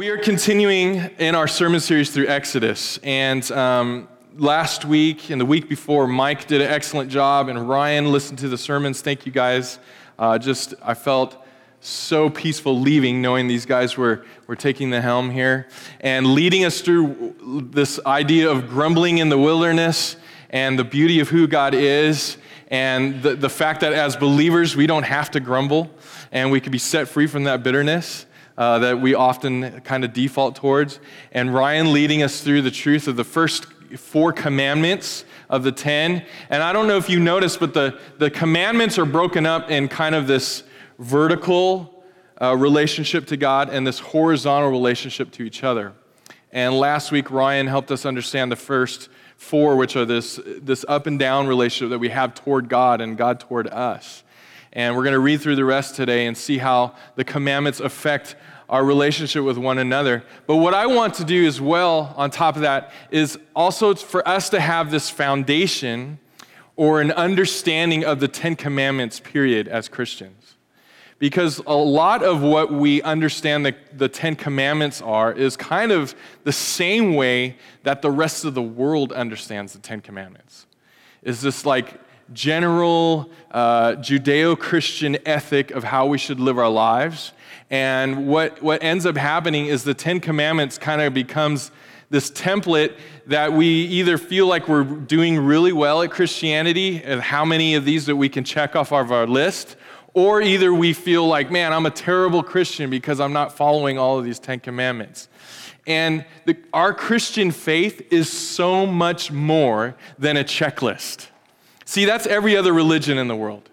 We are continuing in our sermon series through Exodus. And um, last week and the week before, Mike did an excellent job, and Ryan listened to the sermons. Thank you guys. Uh, just, I felt so peaceful leaving, knowing these guys were, were taking the helm here and leading us through this idea of grumbling in the wilderness and the beauty of who God is, and the, the fact that as believers, we don't have to grumble and we can be set free from that bitterness. Uh, that we often kind of default towards. And Ryan leading us through the truth of the first four commandments of the ten. And I don't know if you noticed, but the, the commandments are broken up in kind of this vertical uh, relationship to God and this horizontal relationship to each other. And last week, Ryan helped us understand the first four, which are this, this up and down relationship that we have toward God and God toward us. And we're going to read through the rest today and see how the commandments affect our relationship with one another. But what I want to do as well, on top of that, is also for us to have this foundation or an understanding of the Ten Commandments, period, as Christians. Because a lot of what we understand the, the Ten Commandments are is kind of the same way that the rest of the world understands the Ten Commandments. Is this like general uh, Judeo Christian ethic of how we should live our lives. And what, what ends up happening is the Ten Commandments kind of becomes this template that we either feel like we're doing really well at Christianity, and how many of these that we can check off of our list, or either we feel like, man, I'm a terrible Christian because I'm not following all of these Ten Commandments. And the, our Christian faith is so much more than a checklist. See, that's every other religion in the world.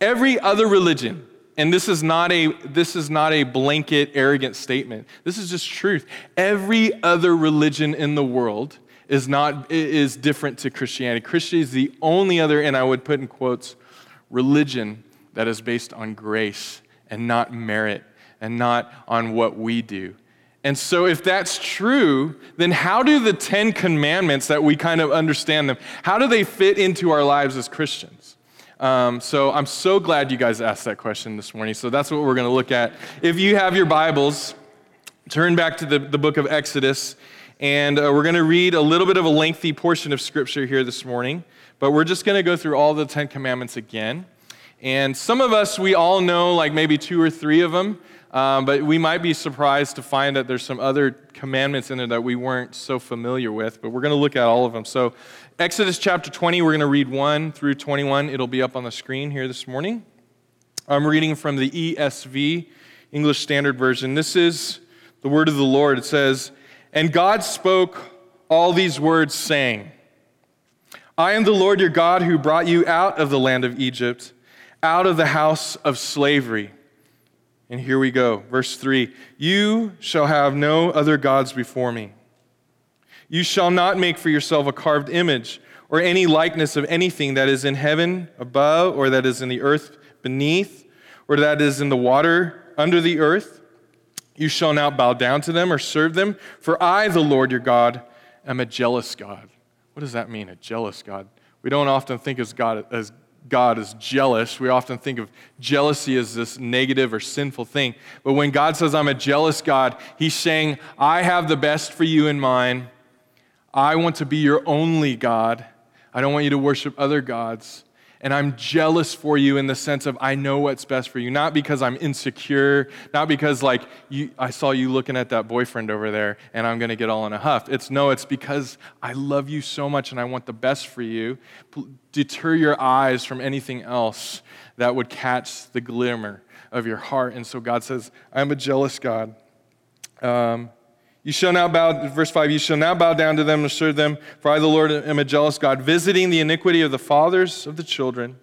Every other religion, and this is not a this is not a blanket arrogant statement. This is just truth. Every other religion in the world is not is different to Christianity. Christianity is the only other, and I would put in quotes, religion that is based on grace and not merit and not on what we do. And so, if that's true, then how do the Ten Commandments that we kind of understand them, how do they fit into our lives as Christians? Um, so, I'm so glad you guys asked that question this morning. So, that's what we're going to look at. If you have your Bibles, turn back to the, the book of Exodus, and uh, we're going to read a little bit of a lengthy portion of Scripture here this morning, but we're just going to go through all the Ten Commandments again. And some of us, we all know like maybe two or three of them. Um, but we might be surprised to find that there's some other commandments in there that we weren't so familiar with, but we're going to look at all of them. So, Exodus chapter 20, we're going to read 1 through 21. It'll be up on the screen here this morning. I'm reading from the ESV, English Standard Version. This is the word of the Lord. It says, And God spoke all these words, saying, I am the Lord your God who brought you out of the land of Egypt, out of the house of slavery. And here we go. Verse 3 You shall have no other gods before me. You shall not make for yourself a carved image or any likeness of anything that is in heaven above, or that is in the earth beneath, or that is in the water under the earth. You shall not bow down to them or serve them, for I, the Lord your God, am a jealous God. What does that mean, a jealous God? We don't often think of God as God is jealous. We often think of jealousy as this negative or sinful thing. But when God says, I'm a jealous God, He's saying, I have the best for you in mind. I want to be your only God. I don't want you to worship other gods and I'm jealous for you in the sense of I know what's best for you. Not because I'm insecure, not because like you, I saw you looking at that boyfriend over there and I'm going to get all in a huff. It's no, it's because I love you so much and I want the best for you. Deter your eyes from anything else that would catch the glimmer of your heart. And so God says, I'm a jealous God. Um, you shall now bow, verse 5, you shall now bow down to them and serve them, for I, the Lord, am a jealous God, visiting the iniquity of the fathers of the children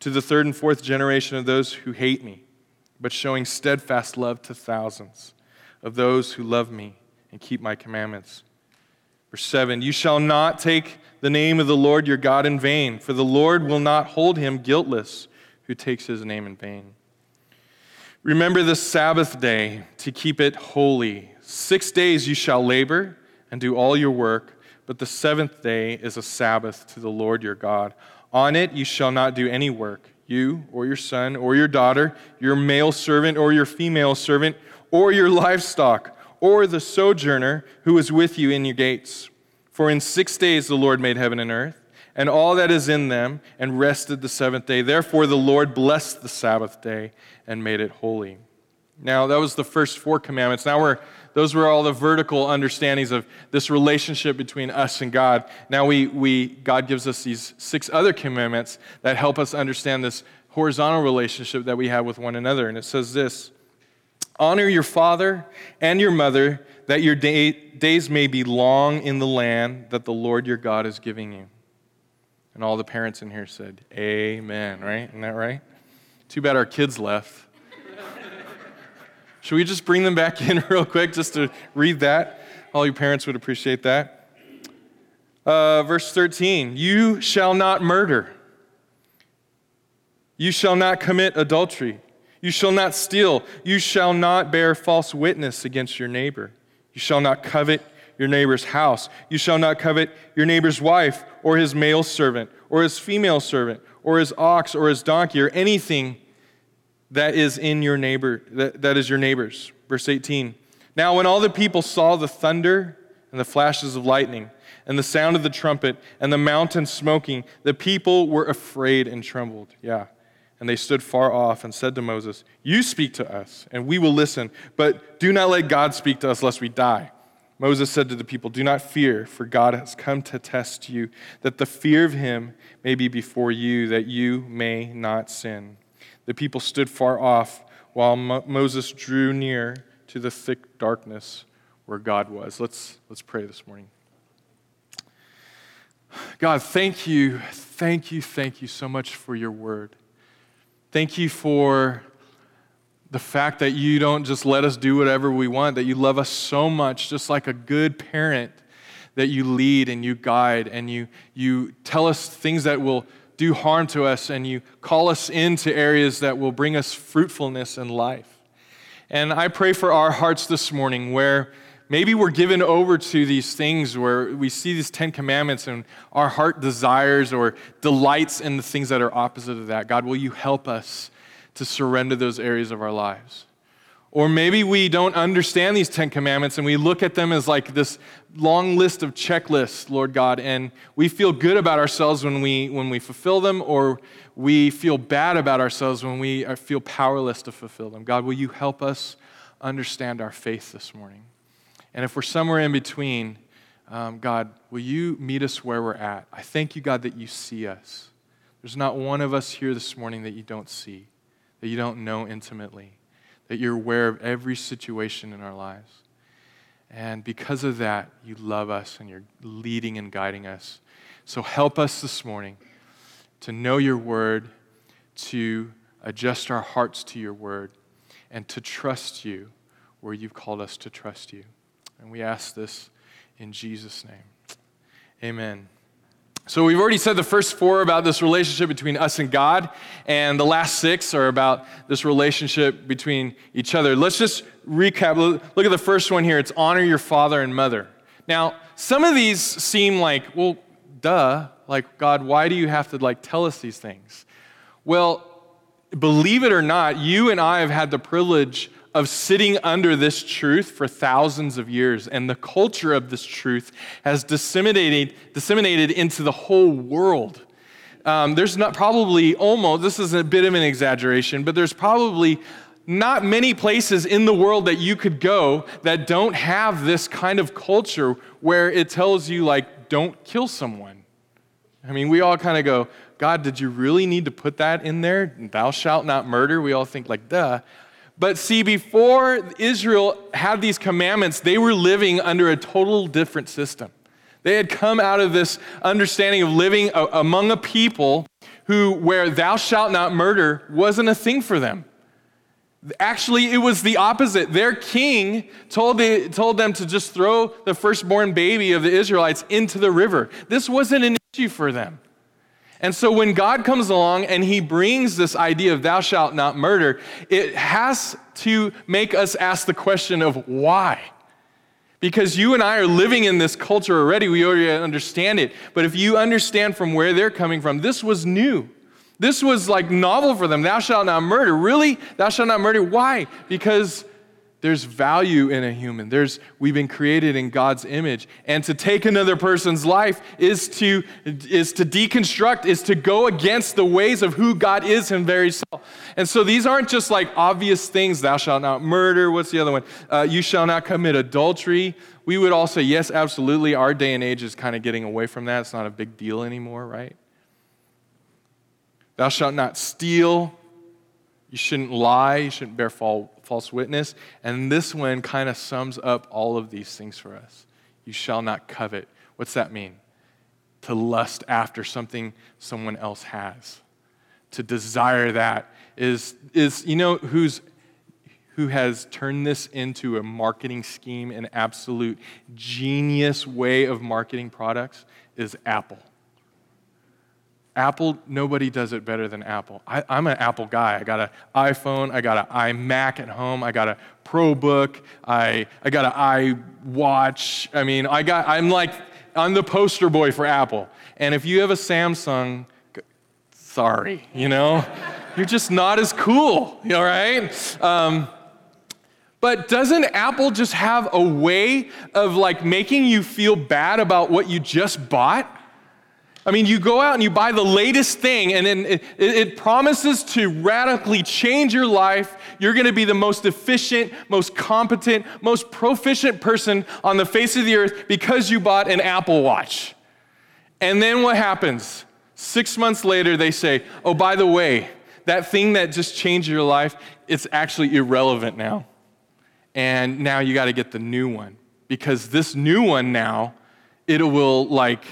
to the third and fourth generation of those who hate me, but showing steadfast love to thousands of those who love me and keep my commandments. Verse 7 You shall not take the name of the Lord your God in vain, for the Lord will not hold him guiltless who takes his name in vain. Remember the Sabbath day to keep it holy. Six days you shall labor and do all your work, but the seventh day is a Sabbath to the Lord your God. On it you shall not do any work, you or your son or your daughter, your male servant or your female servant, or your livestock, or the sojourner who is with you in your gates. For in six days the Lord made heaven and earth, and all that is in them, and rested the seventh day. Therefore the Lord blessed the Sabbath day and made it holy. Now, that was the first four commandments. Now we're those were all the vertical understandings of this relationship between us and God. Now we, we God gives us these six other commandments that help us understand this horizontal relationship that we have with one another. And it says this Honor your father and your mother, that your day, days may be long in the land that the Lord your God is giving you. And all the parents in here said, Amen, right? Isn't that right? Too bad our kids left. Should we just bring them back in real quick just to read that? All you parents would appreciate that. Uh, verse 13 You shall not murder. You shall not commit adultery. You shall not steal. You shall not bear false witness against your neighbor. You shall not covet your neighbor's house. You shall not covet your neighbor's wife, or his male servant, or his female servant, or his ox, or his donkey, or anything that is in your neighbor, that, that is your neighbor's. Verse 18. Now, when all the people saw the thunder and the flashes of lightning, and the sound of the trumpet, and the mountain smoking, the people were afraid and trembled. Yeah. And they stood far off and said to Moses, You speak to us, and we will listen, but do not let God speak to us lest we die. Moses said to the people, Do not fear, for God has come to test you, that the fear of him may be before you, that you may not sin. The people stood far off while Mo- Moses drew near to the thick darkness where God was. Let's, let's pray this morning. God, thank you, thank you, thank you so much for your word. Thank you for the fact that you don't just let us do whatever we want, that you love us so much, just like a good parent, that you lead and you guide and you, you tell us things that will do harm to us and you call us into areas that will bring us fruitfulness and life. And I pray for our hearts this morning where maybe we're given over to these things where we see these Ten Commandments and our heart desires or delights in the things that are opposite of that. God, will you help us to surrender those areas of our lives? Or maybe we don't understand these Ten Commandments and we look at them as like this long list of checklists, Lord God, and we feel good about ourselves when we, when we fulfill them, or we feel bad about ourselves when we feel powerless to fulfill them. God, will you help us understand our faith this morning? And if we're somewhere in between, um, God, will you meet us where we're at? I thank you, God, that you see us. There's not one of us here this morning that you don't see, that you don't know intimately that you're aware of every situation in our lives. And because of that, you love us and you're leading and guiding us. So help us this morning to know your word, to adjust our hearts to your word, and to trust you where you've called us to trust you. And we ask this in Jesus' name. Amen. So, we've already said the first four about this relationship between us and God, and the last six are about this relationship between each other. Let's just recap. Look at the first one here it's honor your father and mother. Now, some of these seem like, well, duh, like, God, why do you have to like tell us these things? Well, believe it or not, you and I have had the privilege of sitting under this truth for thousands of years, and the culture of this truth has disseminated, disseminated into the whole world. Um, there's not probably almost, this is a bit of an exaggeration, but there's probably not many places in the world that you could go that don't have this kind of culture where it tells you, like, don't kill someone. I mean, we all kind of go, God, did you really need to put that in there? Thou shalt not murder. We all think, like, duh. But see, before Israel had these commandments, they were living under a total different system. They had come out of this understanding of living among a people who, where thou shalt not murder wasn't a thing for them. Actually, it was the opposite. Their king told, the, told them to just throw the firstborn baby of the Israelites into the river. This wasn't an issue for them. And so when God comes along and he brings this idea of thou shalt not murder, it has to make us ask the question of why. Because you and I are living in this culture already, we already understand it. But if you understand from where they're coming from, this was new. This was like novel for them. Thou shalt not murder. Really? Thou shalt not murder. Why? Because There's value in a human. There's, we've been created in God's image. And to take another person's life is to, is to deconstruct, is to go against the ways of who God is in very self. And so these aren't just like obvious things, thou shalt not murder. What's the other one? Uh, you shall not commit adultery. We would all say, yes, absolutely. Our day and age is kind of getting away from that. It's not a big deal anymore, right? Thou shalt not steal. You shouldn't lie. You shouldn't bear false witness. And this one kind of sums up all of these things for us. You shall not covet. What's that mean? To lust after something someone else has. To desire that is, is you know, who's, who has turned this into a marketing scheme, an absolute genius way of marketing products, is Apple. Apple, nobody does it better than Apple. I, am an Apple guy. I got an iPhone, I got an iMac at home, I got a ProBook, I, I got an iWatch. I mean, I got, I'm like, I'm the poster boy for Apple. And if you have a Samsung, sorry, you know, you're just not as cool, all right? Um, but doesn't Apple just have a way of like making you feel bad about what you just bought? I mean, you go out and you buy the latest thing, and then it, it, promises to radically change your life. You're going to be the most efficient, most competent, most proficient person on the face of the earth because you bought an Apple Watch. And then what happens? Six months later, they say, oh, by the way, that thing that just changed your life, it's actually irrelevant now. And now you got to get the new one because this new one now, it will like,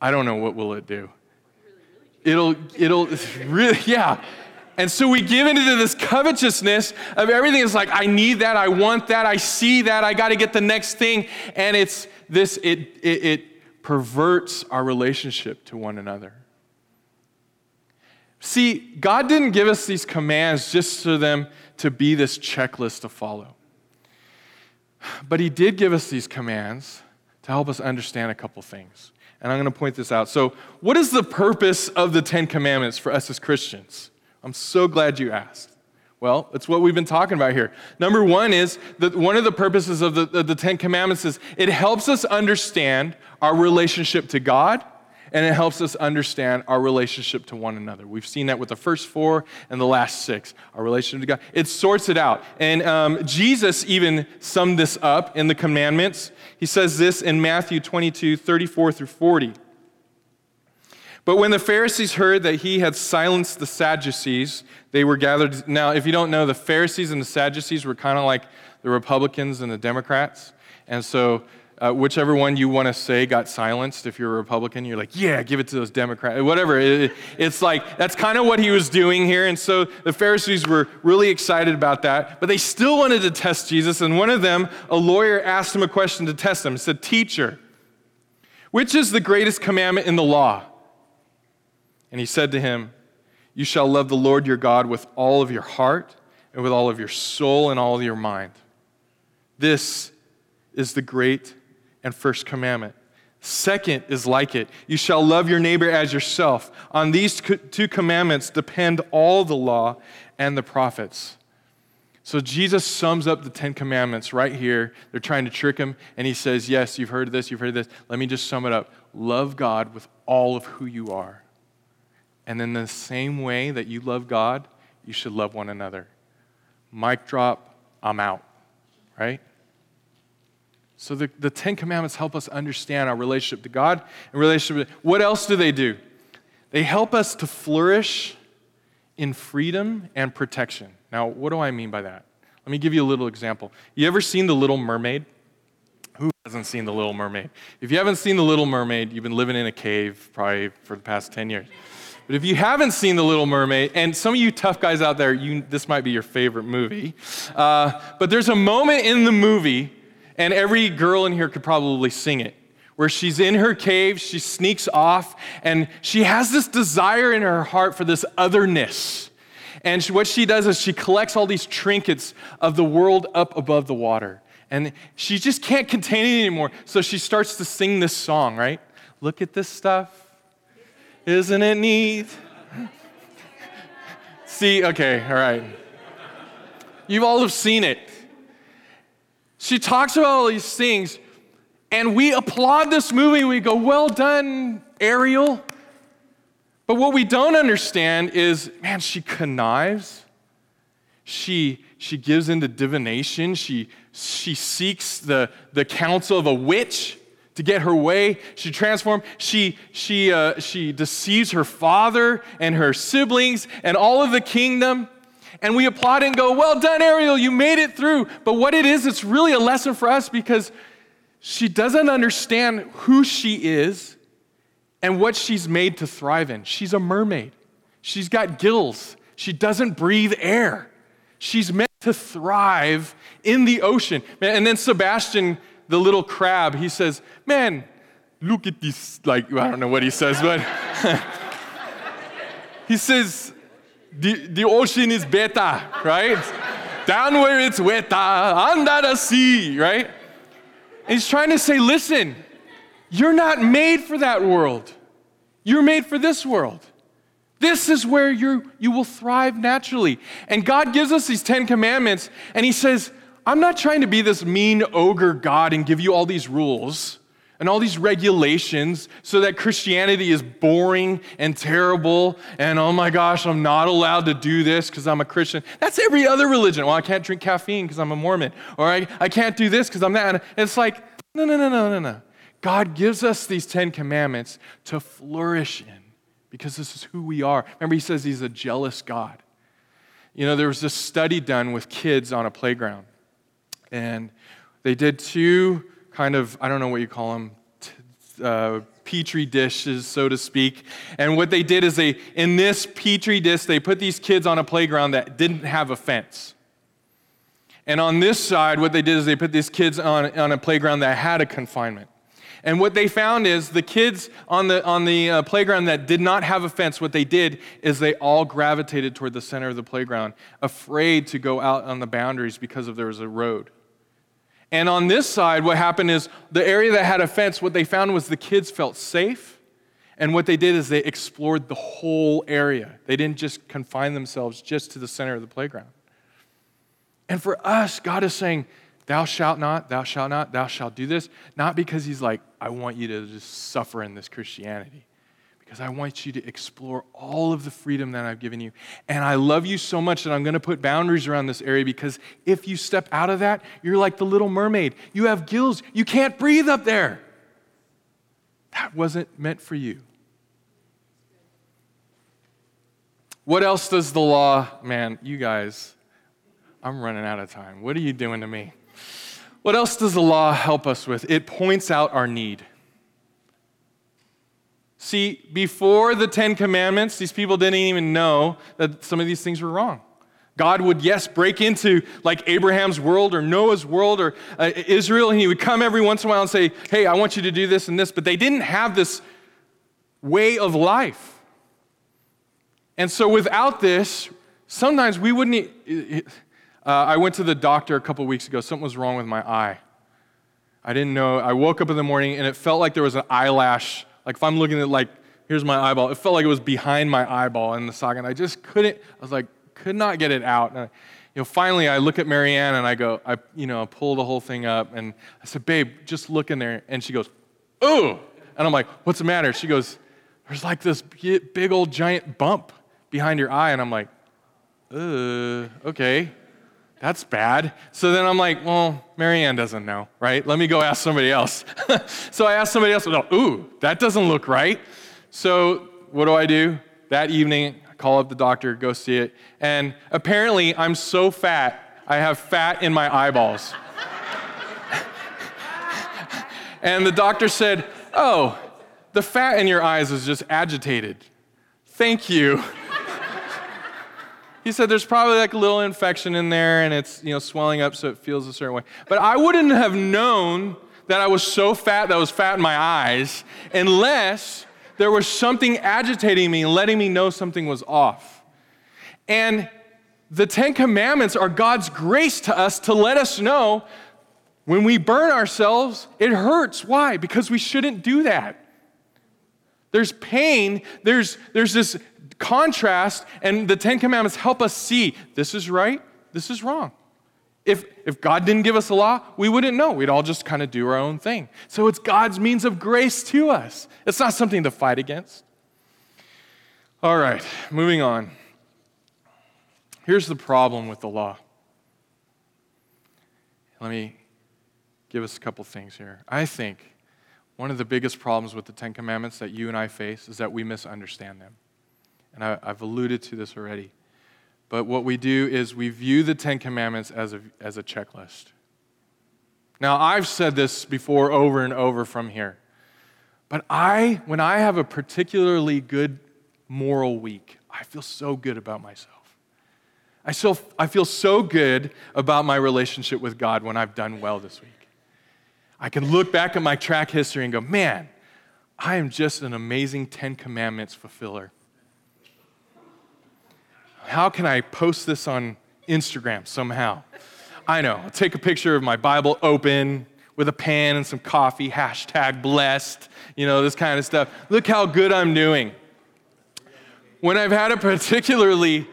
I don't know what will it do. It'll, it'll, really, yeah. And so we give into this covetousness of everything. It's like, I need that, I want that, I see that, I got to get the next thing. And it's this, it, it, it perverts our relationship to one another. See, God didn't give us these commands just for them to be this checklist to follow. But He did give us these commands to help us understand a couple things. And I'm going to point this out. So, what is the purpose of the Ten Commandments for us as Christians? I'm so glad you asked. Well, it's what we've been talking about here. Number one is that one of the purposes of the, of the Ten Commandments is it helps us understand our relationship to God and it helps us understand our relationship to one another. We've seen that with the first four and the last six, our relationship to God. It sorts it out. And um, Jesus even summed this up in the commandments. He says this in Matthew 22 34 through 40. But when the Pharisees heard that he had silenced the Sadducees, they were gathered. Now, if you don't know, the Pharisees and the Sadducees were kind of like the Republicans and the Democrats. And so uh, whichever one you want to say got silenced. If you're a Republican, you're like, yeah, give it to those Democrats, whatever. It, it's like, that's kind of what he was doing here. And so the Pharisees were really excited about that, but they still wanted to test Jesus. And one of them, a lawyer, asked him a question to test him. He said, Teacher, which is the greatest commandment in the law? And he said to him, You shall love the Lord your God with all of your heart and with all of your soul and all of your mind. This is the great and first commandment. Second is like it you shall love your neighbor as yourself. On these two commandments depend all the law and the prophets. So Jesus sums up the Ten Commandments right here. They're trying to trick him, and he says, Yes, you've heard this, you've heard this. Let me just sum it up. Love God with all of who you are. And in the same way that you love God, you should love one another. Mic drop, I'm out, right? So the, the Ten Commandments help us understand our relationship to God and relationship. To, what else do they do? They help us to flourish in freedom and protection. Now, what do I mean by that? Let me give you a little example. You ever seen The Little Mermaid? Who hasn't seen The Little Mermaid? If you haven't seen The Little Mermaid, you've been living in a cave probably for the past 10 years. But if you haven't seen The Little Mermaid, and some of you tough guys out there, you, this might be your favorite movie, uh, but there's a moment in the movie and every girl in here could probably sing it. Where she's in her cave, she sneaks off, and she has this desire in her heart for this otherness. And she, what she does is she collects all these trinkets of the world up above the water. And she just can't contain it anymore. So she starts to sing this song, right? Look at this stuff. Isn't it neat? See, okay, all right. You all have seen it. She talks about all these things, and we applaud this movie. We go, Well done, Ariel. But what we don't understand is, man, she connives. She, she gives into divination. She, she seeks the, the counsel of a witch to get her way. She transforms. She, she, uh, she deceives her father and her siblings and all of the kingdom. And we applaud and go, Well done, Ariel, you made it through. But what it is, it's really a lesson for us because she doesn't understand who she is and what she's made to thrive in. She's a mermaid, she's got gills, she doesn't breathe air. She's meant to thrive in the ocean. And then Sebastian, the little crab, he says, Man, look at this. Like, I don't know what he says, but he says, the, the ocean is better, right? Down where it's wetter, under the sea, right? And he's trying to say, listen, you're not made for that world. You're made for this world. This is where you you will thrive naturally. And God gives us these 10 commandments, and He says, I'm not trying to be this mean ogre God and give you all these rules and all these regulations so that Christianity is boring and terrible and oh my gosh, I'm not allowed to do this because I'm a Christian. That's every other religion. Well, I can't drink caffeine because I'm a Mormon, or I, I can't do this because I'm that. And it's like, no, no, no, no, no, no. God gives us these Ten Commandments to flourish in because this is who we are. Remember, He says He's a jealous God. You know, there was this study done with kids on a playground, and they did two kind of, I don't know what you call them, t- uh, petri dishes, so to speak. And what they did is they, in this petri dish, they put these kids on a playground that didn't have a fence. And on this side, what they did is they put these kids on, on a playground that had a confinement. And what they found is the kids on the, on the uh, playground that did not have a fence, what they did is they all gravitated toward the center of the playground, afraid to go out on the boundaries because of there was a road. And on this side, what happened is the area that had a fence, what they found was the kids felt safe. And what they did is they explored the whole area. They didn't just confine themselves just to the center of the playground. And for us, God is saying, Thou shalt not, thou shalt not, thou shalt do this. Not because He's like, I want you to just suffer in this Christianity, because I want you to explore all of the freedom that I've given you. And I love you so much that I'm going to put boundaries around this area because if you step out of that, you're like the little mermaid. You have gills, you can't breathe up there. That wasn't meant for you. What else does the law, man, you guys, I'm running out of time. What are you doing to me? What else does the law help us with? It points out our need. See, before the Ten Commandments, these people didn't even know that some of these things were wrong. God would, yes, break into like Abraham's world or Noah's world or uh, Israel, and he would come every once in a while and say, Hey, I want you to do this and this, but they didn't have this way of life. And so without this, sometimes we wouldn't. Uh, I went to the doctor a couple weeks ago. Something was wrong with my eye. I didn't know. I woke up in the morning and it felt like there was an eyelash. Like if I'm looking at like, here's my eyeball. It felt like it was behind my eyeball in the socket. And I just couldn't. I was like, could not get it out. And I, you know, finally, I look at Marianne and I go, I, you know, pull the whole thing up and I said, babe, just look in there. And she goes, ooh. And I'm like, what's the matter? She goes, there's like this big old giant bump behind your eye. And I'm like, uh, okay that's bad. So then I'm like, well, Marianne doesn't know, right? Let me go ask somebody else. so I asked somebody else, oh, ooh, that doesn't look right. So what do I do? That evening, I call up the doctor, go see it. And apparently, I'm so fat, I have fat in my eyeballs. and the doctor said, oh, the fat in your eyes is just agitated. Thank you. He said there's probably like a little infection in there and it's, you know, swelling up so it feels a certain way. But I wouldn't have known that I was so fat that I was fat in my eyes unless there was something agitating me letting me know something was off. And the Ten Commandments are God's grace to us to let us know when we burn ourselves, it hurts. Why? Because we shouldn't do that. There's pain, there's, there's this contrast, and the Ten Commandments help us see this is right, this is wrong. If, if God didn't give us a law, we wouldn't know. We'd all just kind of do our own thing. So it's God's means of grace to us. It's not something to fight against. All right, moving on. Here's the problem with the law. Let me give us a couple things here. I think one of the biggest problems with the Ten Commandments that you and I face is that we misunderstand them. And I, have alluded to this already. But what we do is we view the Ten Commandments as a, as a checklist. Now, I've said this before over and over from here. But I, when I have a particularly good moral week, I feel so good about myself. I feel, I feel so good about my relationship with God when I've done well this week. I can look back at my track history and go, man, I am just an amazing Ten Commandments fulfiller. How can I post this on Instagram somehow? I know. I'll take a picture of my Bible open with a pen and some coffee, hashtag blessed, you know, this kind of stuff. Look how good I'm doing. When I've had a particularly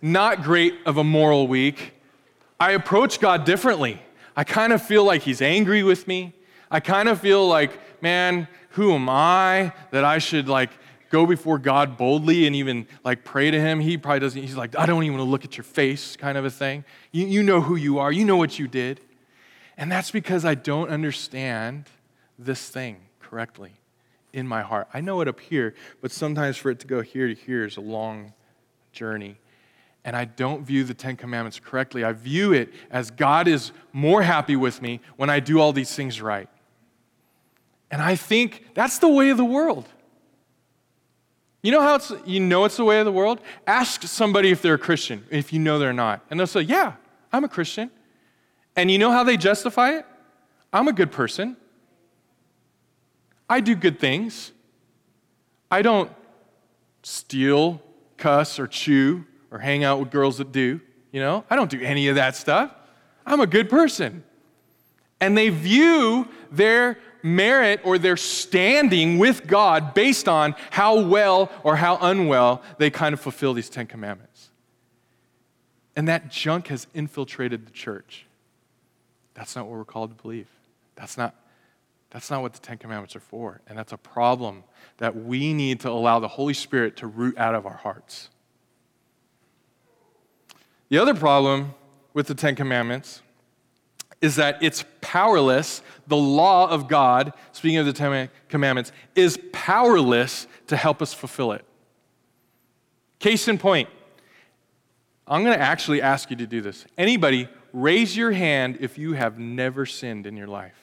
not great of a moral week, I approach God differently. I kind of feel like He's angry with me. I kind of feel like, man, who am I that I should like go before God boldly and even like pray to Him. He probably doesn't, he's like, I don't even want to look at your face, kind of a thing. You, you know who you are, you know what you did. And that's because I don't understand this thing correctly in my heart. I know it up here, but sometimes for it to go here to here is a long journey. And I don't view the Ten Commandments correctly. I view it as God is more happy with me when I do all these things right. And I think that's the way of the world. You know how it's, you know it's the way of the world? Ask somebody if they're a Christian, if you know they're not. And they'll say, Yeah, I'm a Christian. And you know how they justify it? I'm a good person. I do good things. I don't steal, cuss, or chew, or hang out with girls that do. You know, I don't do any of that stuff. I'm a good person. And they view their merit or their standing with God based on how well or how unwell they kind of fulfill these Ten Commandments. And that junk has infiltrated the church. That's not what we're called to believe. That's not, that's not what the Ten Commandments are for. And that's a problem that we need to allow the Holy Spirit to root out of our hearts. The other problem with the Ten Commandments is that it's powerless. The law of God, speaking of the Ten Commandments, is powerless to help us fulfill it. Case in point, I'm going to actually ask you to do this. Anybody, raise your hand if you have never sinned in your life.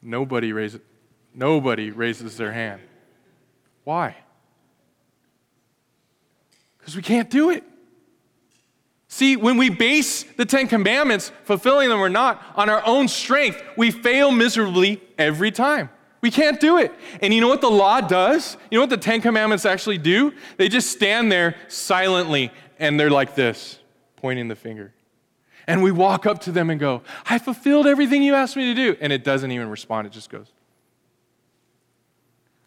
Nobody raises, nobody raises their hand. Why? Because we can't do it. See, when we base the Ten Commandments, fulfilling them or not, on our own strength, we fail miserably every time. We can't do it. And you know what the law does? You know what the Ten Commandments actually do? They just stand there silently and they're like this, pointing the finger. And we walk up to them and go, I fulfilled everything you asked me to do. And it doesn't even respond, it just goes,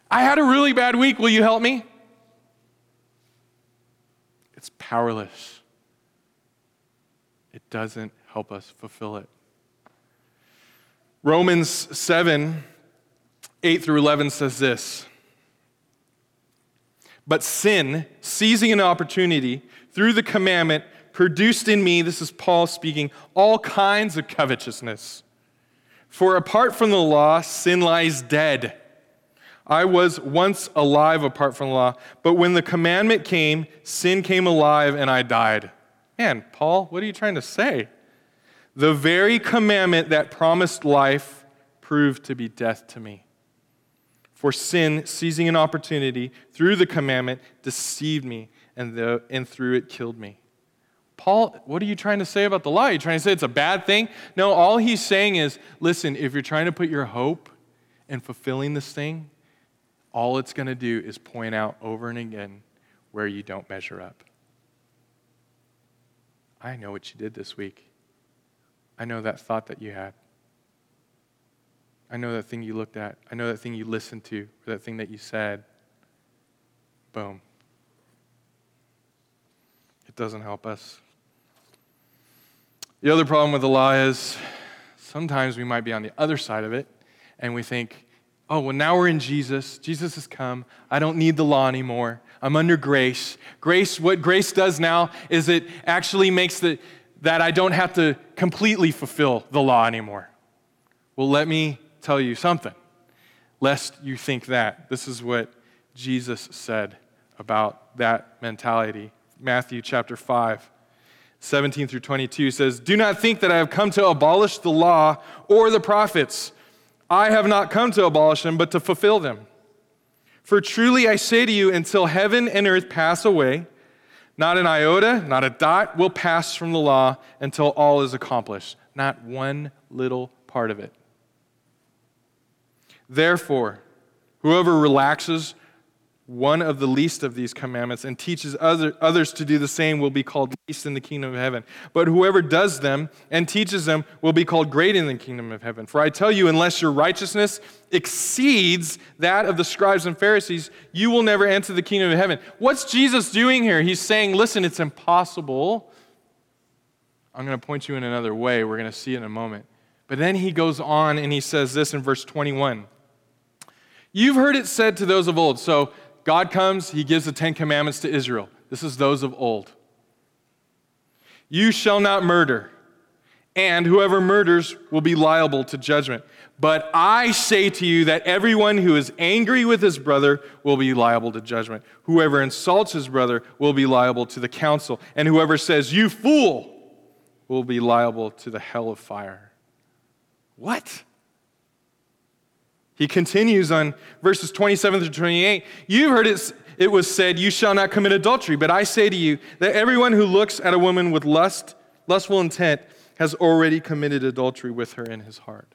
I had a really bad week. Will you help me? It's powerless doesn't help us fulfill it. Romans 7 8 through 11 says this. But sin, seizing an opportunity through the commandment, produced in me, this is Paul speaking, all kinds of covetousness. For apart from the law, sin lies dead. I was once alive apart from the law, but when the commandment came, sin came alive and I died. Man, Paul, what are you trying to say? The very commandment that promised life proved to be death to me. For sin, seizing an opportunity through the commandment, deceived me, and, the, and through it killed me. Paul, what are you trying to say about the law? Are you trying to say it's a bad thing? No, all he's saying is listen, if you're trying to put your hope in fulfilling this thing, all it's going to do is point out over and again where you don't measure up. I know what you did this week. I know that thought that you had. I know that thing you looked at. I know that thing you listened to, or that thing that you said. Boom. It doesn't help us The other problem with the law is sometimes we might be on the other side of it and we think, oh, well, now we're in Jesus. Jesus has come. I don't need the law anymore. I'm under grace. Grace, what grace does now is it actually makes the, that I don't have to completely fulfill the law anymore. Well, let me tell you something, lest you think that. This is what Jesus said about that mentality. Matthew chapter 5, 17 through 22 says, Do not think that I have come to abolish the law or the prophets. I have not come to abolish them, but to fulfill them. For truly I say to you, until heaven and earth pass away, not an iota, not a dot will pass from the law until all is accomplished. Not one little part of it. Therefore, whoever relaxes one of the least of these commandments and teaches other, others to do the same will be called least in the kingdom of heaven. But whoever does them and teaches them will be called great in the kingdom of heaven. For I tell you, unless your righteousness exceeds that of the scribes and Pharisees, you will never enter the kingdom of heaven. What's Jesus doing here? He's saying, listen, it's impossible. I'm going to point you in another way. We're going to see it in a moment. But then he goes on and he says this in verse 21. You've heard it said to those of old. So God comes, he gives the Ten Commandments to Israel. This is those of old. You shall not murder, and whoever murders will be liable to judgment. But I say to you that everyone who is angry with his brother will be liable to judgment. Whoever insults his brother will be liable to the council. And whoever says, You fool, will be liable to the hell of fire. What? He continues on verses 27 to 28. You've heard it, it was said, You shall not commit adultery. But I say to you that everyone who looks at a woman with lust, lustful intent has already committed adultery with her in his heart.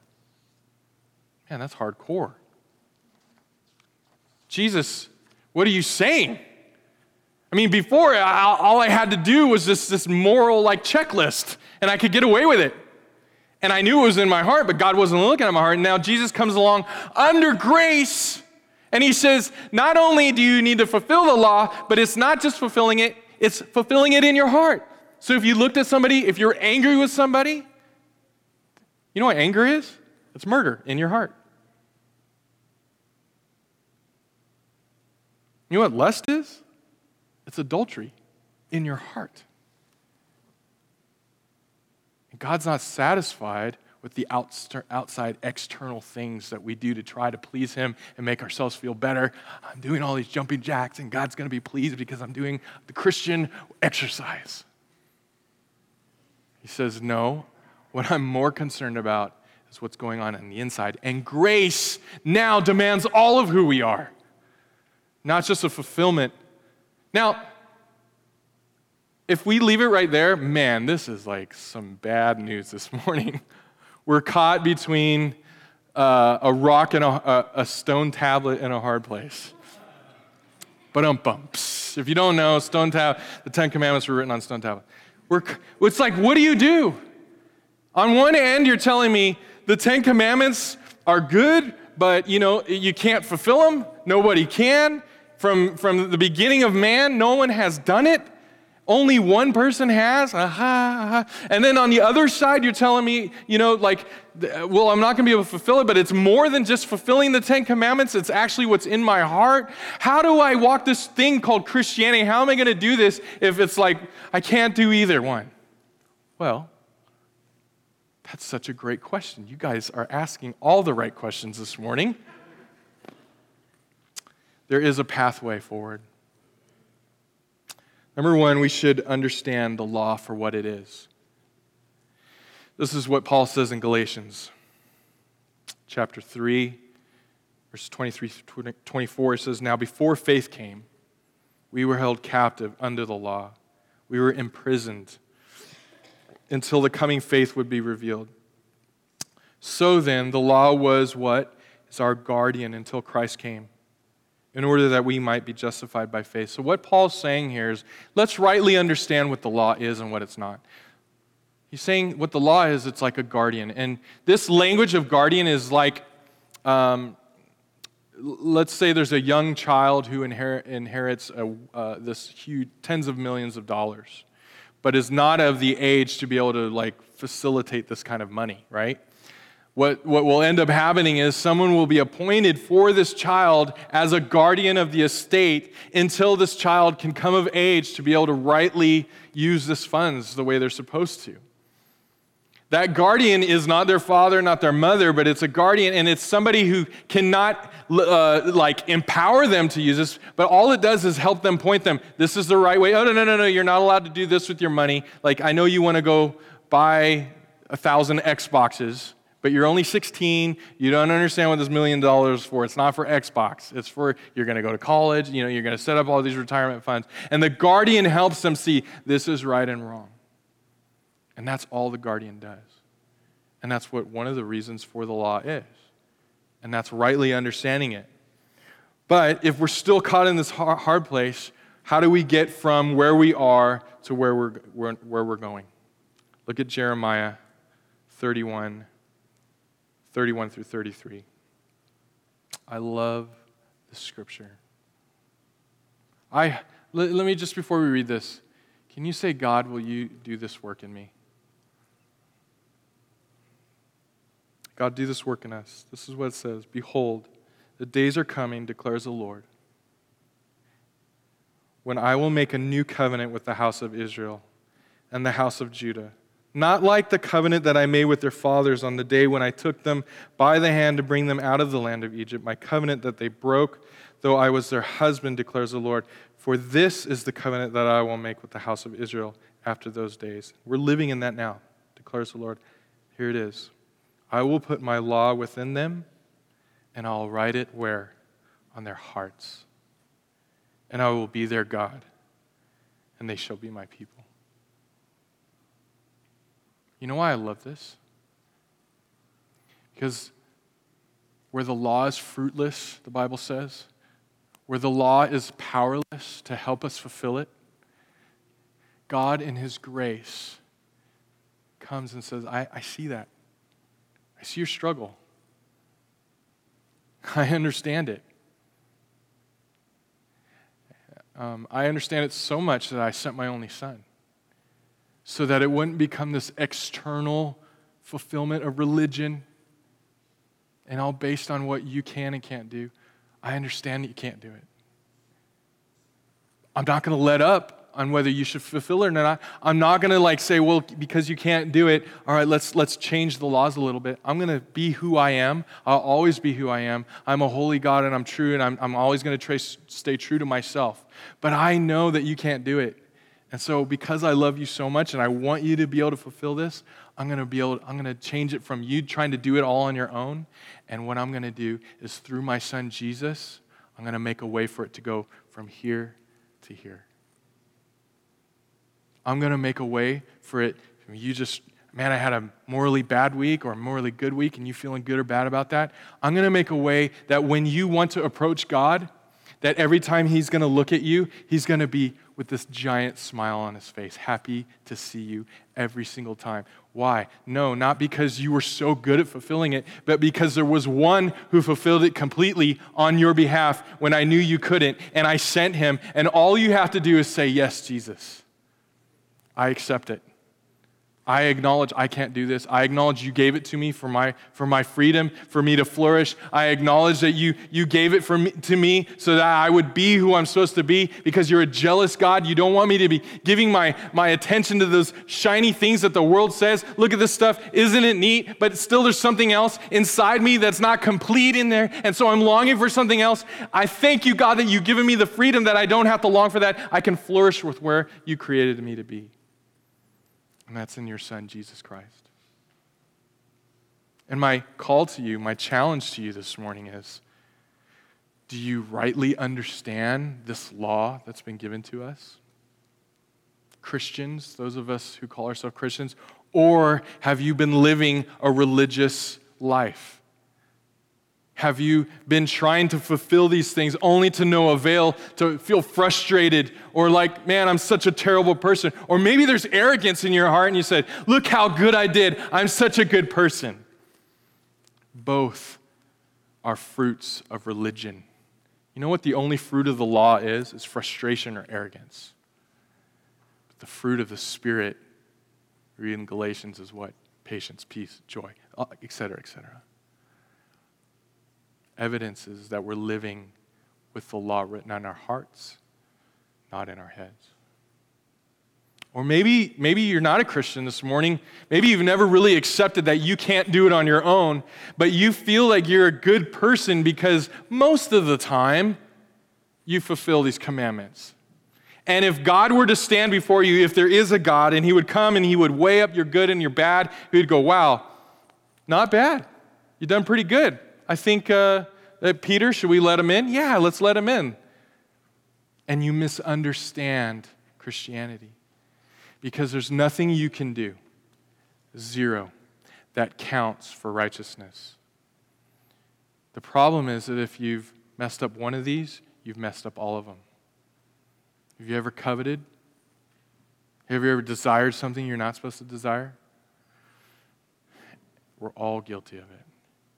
Man, that's hardcore. Jesus, what are you saying? I mean, before, all I had to do was this, this moral like checklist, and I could get away with it. And I knew it was in my heart, but God wasn't looking at my heart. And now Jesus comes along under grace, and he says, Not only do you need to fulfill the law, but it's not just fulfilling it, it's fulfilling it in your heart. So if you looked at somebody, if you're angry with somebody, you know what anger is? It's murder in your heart. You know what lust is? It's adultery in your heart. God's not satisfied with the outside external things that we do to try to please Him and make ourselves feel better. I'm doing all these jumping jacks, and God's going to be pleased because I'm doing the Christian exercise. He says, No, what I'm more concerned about is what's going on on the inside. And grace now demands all of who we are, not just a fulfillment. Now, if we leave it right there, man, this is like some bad news this morning. We're caught between uh, a rock and a, a, stone tablet in a hard place. But um bumps. If you don't know, stone tablet, the Ten Commandments were written on stone tablet. We're, it's like, what do you do? On one end, you're telling me the Ten Commandments are good, but you know you can't fulfill them. Nobody can. From, from the beginning of man, no one has done it. Only one person has? Aha, aha. And then on the other side, you're telling me, you know, like, well, I'm not going to be able to fulfill it, but it's more than just fulfilling the Ten Commandments. It's actually what's in my heart. How do I walk this thing called Christianity? How am I going to do this if it's like I can't do either one? Well, that's such a great question. You guys are asking all the right questions this morning. There is a pathway forward. Number one, we should understand the law for what it is. This is what Paul says in Galatians chapter 3, verse 23 through 24. It says, Now before faith came, we were held captive under the law. We were imprisoned until the coming faith would be revealed. So then, the law was what? Is our guardian until Christ came in order that we might be justified by faith. So, what Paul's saying here is let's rightly understand what the law is and what it's not. He's saying what the law is, it's like a guardian. And this language of guardian is like, um, let's say there's a young child who inherit, inherits a, uh, this huge tens of millions of dollars, but is not of the age to be able to like facilitate this kind of money, right? What, what will end up happening is someone will be appointed for this child as a guardian of the estate until this child can come of age to be able to rightly use this funds the way they're supposed to. That guardian is not their father, not their mother, but it's a guardian, and it's somebody who cannot uh, like empower them to use this, but all it does is help them point them. This is the right way. Oh no no no no! You're not allowed to do this with your money. Like I know you want to go buy a thousand Xboxes but you're only 16. You don't understand what this million dollars is for. It's not for Xbox. It's for you're going to go to college. You know, you're going to set up all these retirement funds. And the guardian helps them see this is right and wrong. And that's all the guardian does. And that's what one of the reasons for the law is. And that's rightly understanding it. But if we're still caught in this hard place, how do we get from where we are to where we're, where, where we're going? Look at Jeremiah 31 31 through 33. I love the scripture. I let, let me just before we read this, can you say, God, will you do this work in me? God, do this work in us. This is what it says Behold, the days are coming, declares the Lord, when I will make a new covenant with the house of Israel and the house of Judah not like the covenant that I made with their fathers on the day when I took them by the hand to bring them out of the land of Egypt, my covenant that they broke, though I was their husband, declares the Lord. For this is the covenant that I will make with the house of Israel after those days. We're living in that now, declares the Lord. Here it is I will put my law within them, and I'll write it where? On their hearts. And I will be their God, and they shall be my people. You know why I love this? Because where the law is fruitless, the Bible says, where the law is powerless to help us fulfill it, God, in His grace, comes and says, I, I see that. I see your struggle. I understand it. Um, I understand it so much that I sent my only son so that it wouldn't become this external fulfillment of religion and all based on what you can and can't do. I understand that you can't do it. I'm not going to let up on whether you should fulfill it or not. I'm not going to like say, well, because you can't do it, all right, let's let's change the laws a little bit. I'm going to be who I am. I'll always be who I am. I'm a holy God and I'm true and I'm, I'm always going to stay true to myself. But I know that you can't do it. And so, because I love you so much and I want you to be able to fulfill this, I'm going to be able, I'm going to change it from you trying to do it all on your own. And what I'm going to do is through my son Jesus, I'm going to make a way for it to go from here to here. I'm going to make a way for it. You just, man, I had a morally bad week or a morally good week, and you feeling good or bad about that. I'm going to make a way that when you want to approach God, that every time He's going to look at you, He's going to be with this giant smile on his face, happy to see you every single time. Why? No, not because you were so good at fulfilling it, but because there was one who fulfilled it completely on your behalf when I knew you couldn't, and I sent him. And all you have to do is say, Yes, Jesus. I accept it. I acknowledge I can't do this. I acknowledge you gave it to me for my, for my freedom, for me to flourish. I acknowledge that you, you gave it for me, to me so that I would be who I'm supposed to be because you're a jealous God. You don't want me to be giving my, my attention to those shiny things that the world says. Look at this stuff. Isn't it neat? But still, there's something else inside me that's not complete in there. And so I'm longing for something else. I thank you, God, that you've given me the freedom that I don't have to long for that. I can flourish with where you created me to be and that's in your Son, Jesus Christ. And my call to you, my challenge to you this morning is do you rightly understand this law that's been given to us? Christians, those of us who call ourselves Christians, or have you been living a religious life? Have you been trying to fulfill these things only to no avail, to feel frustrated or like, man, I'm such a terrible person? Or maybe there's arrogance in your heart and you said, look how good I did. I'm such a good person. Both are fruits of religion. You know what the only fruit of the law is? It's frustration or arrogance. But the fruit of the Spirit read in Galatians is what? Patience, peace, joy, etc., etc. Evidence is that we're living with the law written on our hearts, not in our heads. Or maybe, maybe you're not a Christian this morning. Maybe you've never really accepted that you can't do it on your own, but you feel like you're a good person because most of the time you fulfill these commandments. And if God were to stand before you, if there is a God, and He would come and He would weigh up your good and your bad, He would go, Wow, not bad. You've done pretty good. I think uh, that Peter, should we let him in? Yeah, let's let him in. And you misunderstand Christianity because there's nothing you can do, zero, that counts for righteousness. The problem is that if you've messed up one of these, you've messed up all of them. Have you ever coveted? Have you ever desired something you're not supposed to desire? We're all guilty of it.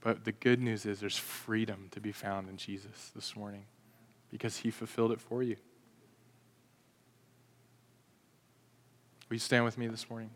But the good news is there's freedom to be found in Jesus this morning because he fulfilled it for you. Will you stand with me this morning?